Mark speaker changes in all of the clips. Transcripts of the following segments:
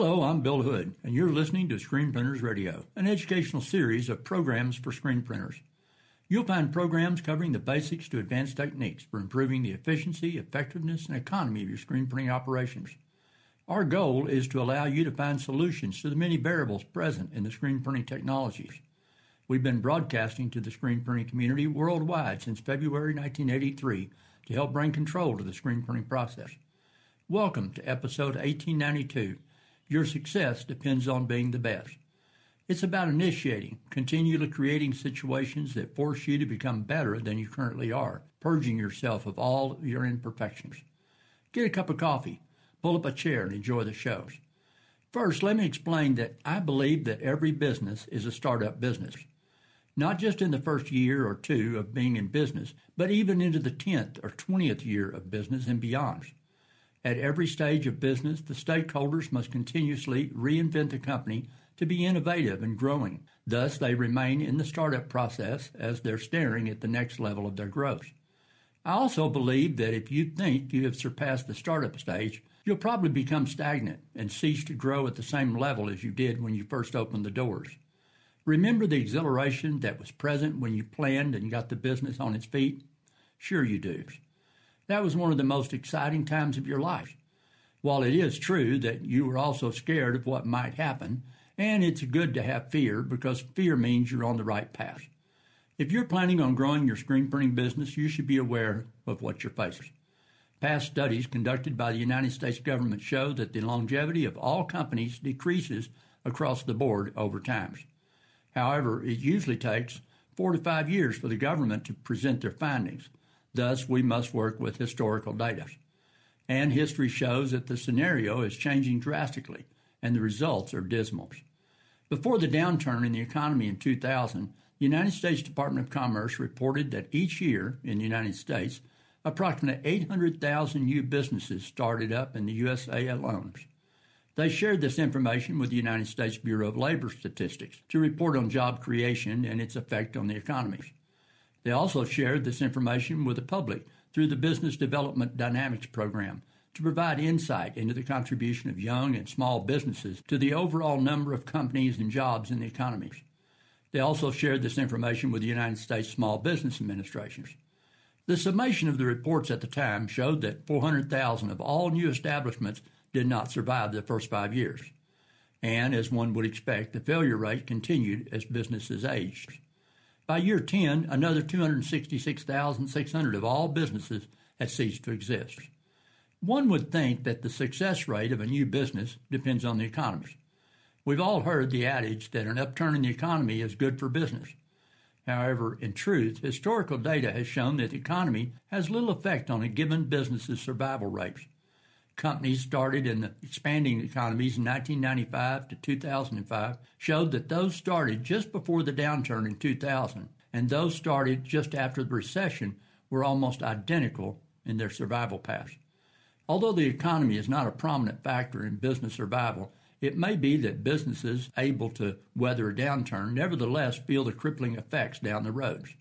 Speaker 1: Hello, I'm Bill Hood, and you're listening to Screen Printers Radio, an educational series of programs for screen printers. You'll find programs covering the basics to advanced techniques for improving the efficiency, effectiveness, and economy of your screen printing operations. Our goal is to allow you to find solutions to the many variables present in the screen printing technologies. We've been broadcasting to the screen printing community worldwide since February 1983 to help bring control to the screen printing process. Welcome to episode 1892. Your success depends on being the best. It's about initiating, continually creating situations that force you to become better than you currently are, purging yourself of all your imperfections. Get a cup of coffee, pull up a chair, and enjoy the shows. First, let me explain that I believe that every business is a startup business. Not just in the first year or two of being in business, but even into the 10th or 20th year of business and beyond. At every stage of business, the stakeholders must continuously reinvent the company to be innovative and growing. Thus, they remain in the startup process as they're staring at the next level of their growth. I also believe that if you think you have surpassed the startup stage, you'll probably become stagnant and cease to grow at the same level as you did when you first opened the doors. Remember the exhilaration that was present when you planned and got the business on its feet? Sure you do. That was one of the most exciting times of your life. While it is true that you were also scared of what might happen, and it's good to have fear because fear means you're on the right path. If you're planning on growing your screen printing business, you should be aware of what you're facing. Past studies conducted by the United States government show that the longevity of all companies decreases across the board over time. However, it usually takes four to five years for the government to present their findings. Thus, we must work with historical data. And history shows that the scenario is changing drastically, and the results are dismal. Before the downturn in the economy in 2000, the United States Department of Commerce reported that each year in the United States, approximately 800,000 new businesses started up in the USA alone. They shared this information with the United States Bureau of Labor Statistics to report on job creation and its effect on the economy. They also shared this information with the public through the Business Development Dynamics Program to provide insight into the contribution of young and small businesses to the overall number of companies and jobs in the economy. They also shared this information with the United States Small Business Administration. The summation of the reports at the time showed that 400,000 of all new establishments did not survive the first five years. And as one would expect, the failure rate continued as businesses aged. By year 10, another 266,600 of all businesses had ceased to exist. One would think that the success rate of a new business depends on the economy. We've all heard the adage that an upturn in the economy is good for business. However, in truth, historical data has shown that the economy has little effect on a given business's survival rates. Companies started in the expanding economies in 1995 to 2005 showed that those started just before the downturn in 2000 and those started just after the recession were almost identical in their survival paths. Although the economy is not a prominent factor in business survival, it may be that businesses able to weather a downturn nevertheless feel the crippling effects down the roads.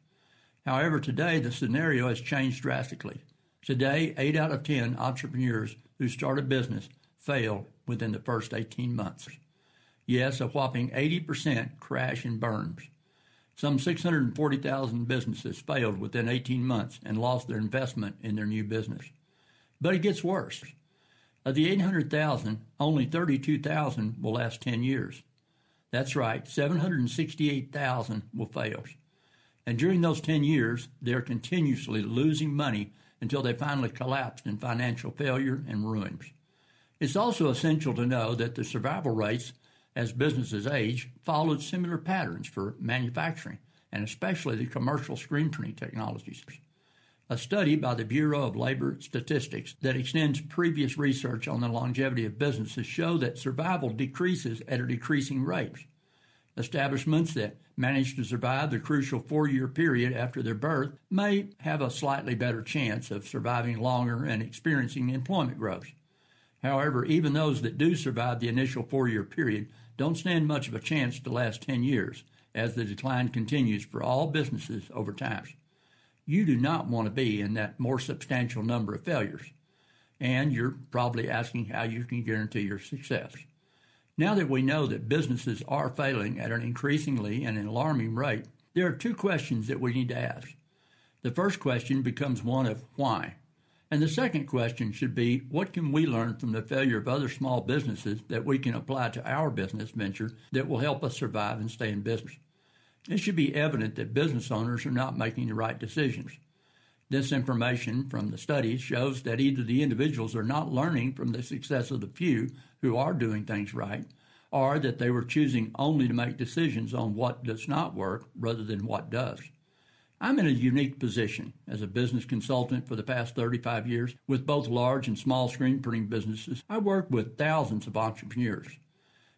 Speaker 1: However, today the scenario has changed drastically. Today, 8 out of 10 entrepreneurs who start a business fail within the first 18 months. Yes, a whopping 80% crash and burns. Some 640,000 businesses failed within 18 months and lost their investment in their new business. But it gets worse. Of the 800,000, only 32,000 will last 10 years. That's right, 768,000 will fail. And during those 10 years, they're continuously losing money until they finally collapsed in financial failure and ruins. It's also essential to know that the survival rates as businesses age followed similar patterns for manufacturing and especially the commercial screen printing technologies. A study by the Bureau of Labor Statistics that extends previous research on the longevity of businesses show that survival decreases at a decreasing rate. Establishments that manage to survive the crucial four-year period after their birth may have a slightly better chance of surviving longer and experiencing employment growth. However, even those that do survive the initial four-year period don't stand much of a chance to last 10 years, as the decline continues for all businesses over time you do not want to be in that more substantial number of failures. And you're probably asking how you can guarantee your success. Now that we know that businesses are failing at an increasingly and alarming rate, there are two questions that we need to ask. The first question becomes one of why. And the second question should be what can we learn from the failure of other small businesses that we can apply to our business venture that will help us survive and stay in business? It should be evident that business owners are not making the right decisions. This information from the studies shows that either the individuals are not learning from the success of the few who are doing things right, or that they were choosing only to make decisions on what does not work rather than what does. I'm in a unique position as a business consultant for the past 35 years with both large and small screen printing businesses. I work with thousands of entrepreneurs.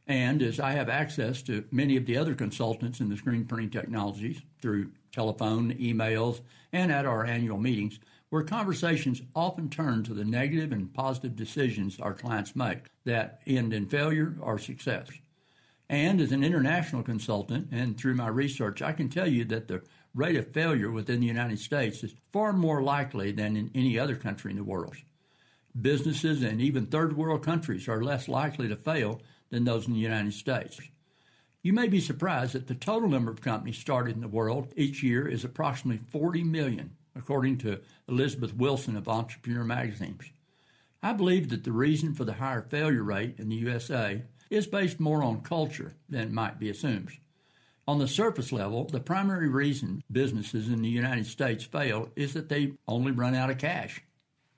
Speaker 1: And as I have access to many of the other consultants in the screen printing technologies through telephone, emails, and at our annual meetings, where conversations often turn to the negative and positive decisions our clients make that end in failure or success. And as an international consultant and through my research, I can tell you that the rate of failure within the United States is far more likely than in any other country in the world. Businesses and even third world countries are less likely to fail than those in the United States. You may be surprised that the total number of companies started in the world each year is approximately 40 million, according to Elizabeth Wilson of Entrepreneur Magazines. I believe that the reason for the higher failure rate in the USA is based more on culture than might be assumed. On the surface level, the primary reason businesses in the United States fail is that they only run out of cash.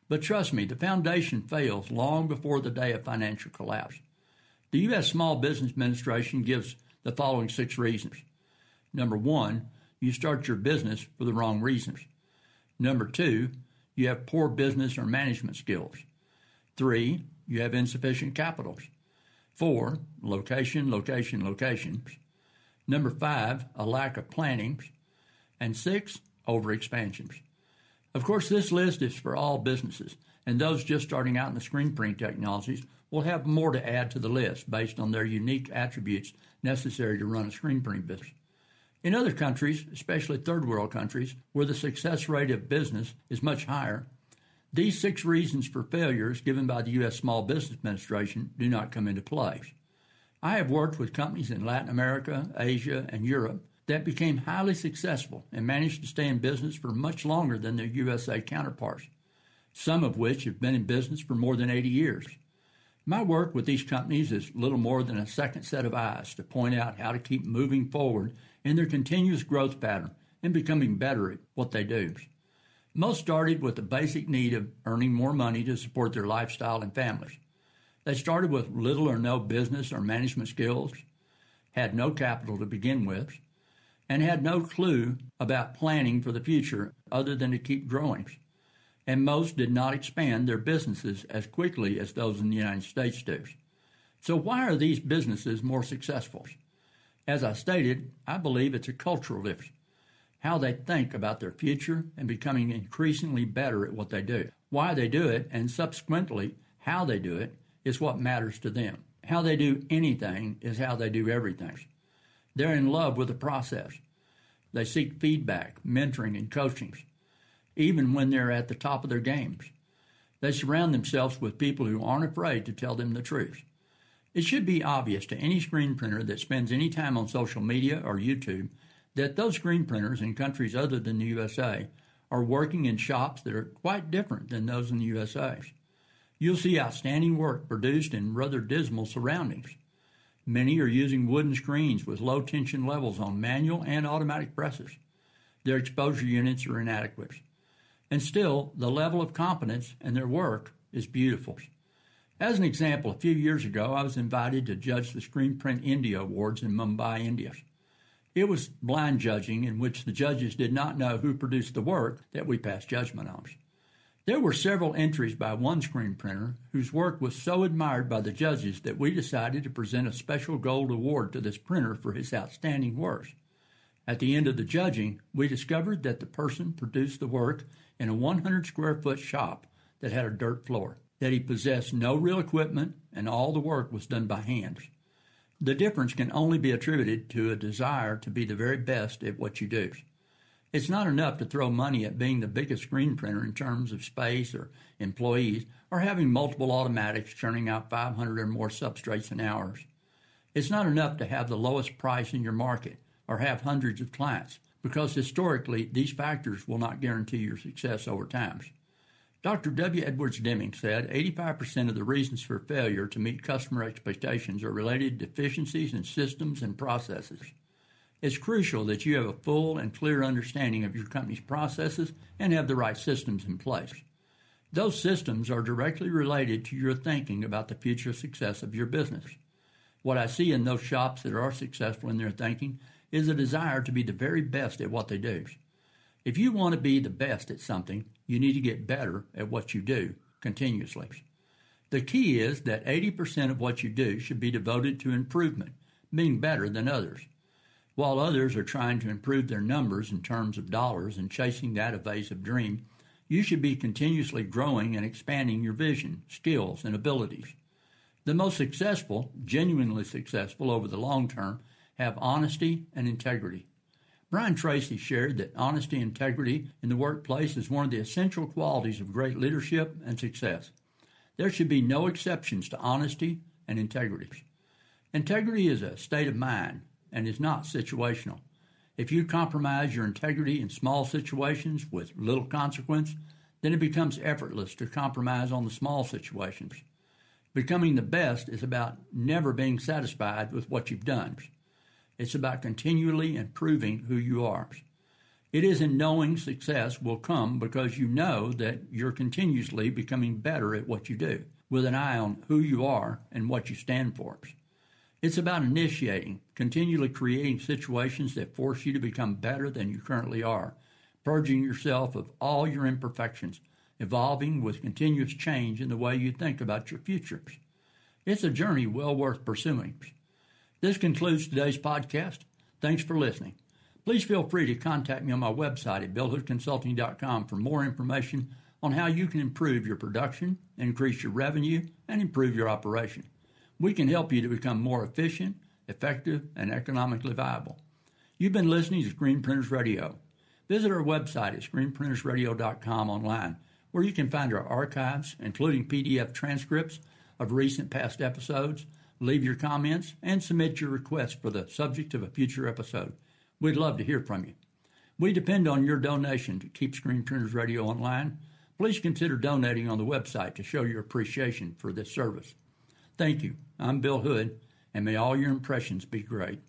Speaker 1: But trust me, the foundation fails long before the day of financial collapse. The U.S. Small Business Administration gives the following six reasons. Number one, you start your business for the wrong reasons. Number two, you have poor business or management skills. Three, you have insufficient capitals. Four, location, location, location. Number five, a lack of planning. And six, overexpansions. Of course, this list is for all businesses, and those just starting out in the screen printing technologies will have more to add to the list based on their unique attributes necessary to run a screen printing business. In other countries, especially third world countries, where the success rate of business is much higher, these six reasons for failures given by the U.S. Small Business Administration do not come into play. I have worked with companies in Latin America, Asia, and Europe that became highly successful and managed to stay in business for much longer than their USA counterparts, some of which have been in business for more than 80 years. My work with these companies is little more than a second set of eyes to point out how to keep moving forward in their continuous growth pattern and becoming better at what they do. Most started with the basic need of earning more money to support their lifestyle and families. They started with little or no business or management skills, had no capital to begin with, and had no clue about planning for the future other than to keep growing. And most did not expand their businesses as quickly as those in the United States do. So, why are these businesses more successful? As I stated, I believe it's a cultural difference. How they think about their future and becoming increasingly better at what they do. Why they do it, and subsequently, how they do it, is what matters to them. How they do anything is how they do everything. They're in love with the process. They seek feedback, mentoring, and coaching, even when they're at the top of their games. They surround themselves with people who aren't afraid to tell them the truth. It should be obvious to any screen printer that spends any time on social media or YouTube that those screen printers in countries other than the USA are working in shops that are quite different than those in the USA. You'll see outstanding work produced in rather dismal surroundings. Many are using wooden screens with low tension levels on manual and automatic presses. Their exposure units are inadequate. And still, the level of competence in their work is beautiful. As an example, a few years ago, I was invited to judge the Screen Print India Awards in Mumbai, India. It was blind judging in which the judges did not know who produced the work that we passed judgment on. There were several entries by one screen printer whose work was so admired by the judges that we decided to present a special gold award to this printer for his outstanding work. At the end of the judging, we discovered that the person produced the work in a 100 square foot shop that had a dirt floor, that he possessed no real equipment, and all the work was done by hand. The difference can only be attributed to a desire to be the very best at what you do. It's not enough to throw money at being the biggest screen printer in terms of space or employees or having multiple automatics churning out 500 or more substrates in hours. It's not enough to have the lowest price in your market or have hundreds of clients because historically these factors will not guarantee your success over time. Dr. W. Edwards Deming said 85% of the reasons for failure to meet customer expectations are related to deficiencies in systems and processes. It's crucial that you have a full and clear understanding of your company's processes and have the right systems in place. Those systems are directly related to your thinking about the future success of your business. What I see in those shops that are successful in their thinking is a desire to be the very best at what they do. If you want to be the best at something, you need to get better at what you do continuously. The key is that 80% of what you do should be devoted to improvement, being better than others. While others are trying to improve their numbers in terms of dollars and chasing that evasive dream, you should be continuously growing and expanding your vision, skills, and abilities. The most successful, genuinely successful over the long term, have honesty and integrity. Brian Tracy shared that honesty and integrity in the workplace is one of the essential qualities of great leadership and success. There should be no exceptions to honesty and integrity. Integrity is a state of mind and is not situational. If you compromise your integrity in small situations with little consequence, then it becomes effortless to compromise on the small situations. Becoming the best is about never being satisfied with what you've done. It's about continually improving who you are. It is in knowing success will come because you know that you're continuously becoming better at what you do, with an eye on who you are and what you stand for. It's about initiating, continually creating situations that force you to become better than you currently are, purging yourself of all your imperfections, evolving with continuous change in the way you think about your futures. It's a journey well worth pursuing. This concludes today's podcast. Thanks for listening. Please feel free to contact me on my website at billhoodconsulting.com for more information on how you can improve your production, increase your revenue, and improve your operation. We can help you to become more efficient, effective, and economically viable. You've been listening to Screen Printers Radio. Visit our website at screenprintersradio.com online, where you can find our archives, including PDF transcripts of recent past episodes leave your comments, and submit your request for the subject of a future episode. We'd love to hear from you. We depend on your donation to keep Screen Printers Radio online. Please consider donating on the website to show your appreciation for this service. Thank you. I'm Bill Hood, and may all your impressions be great.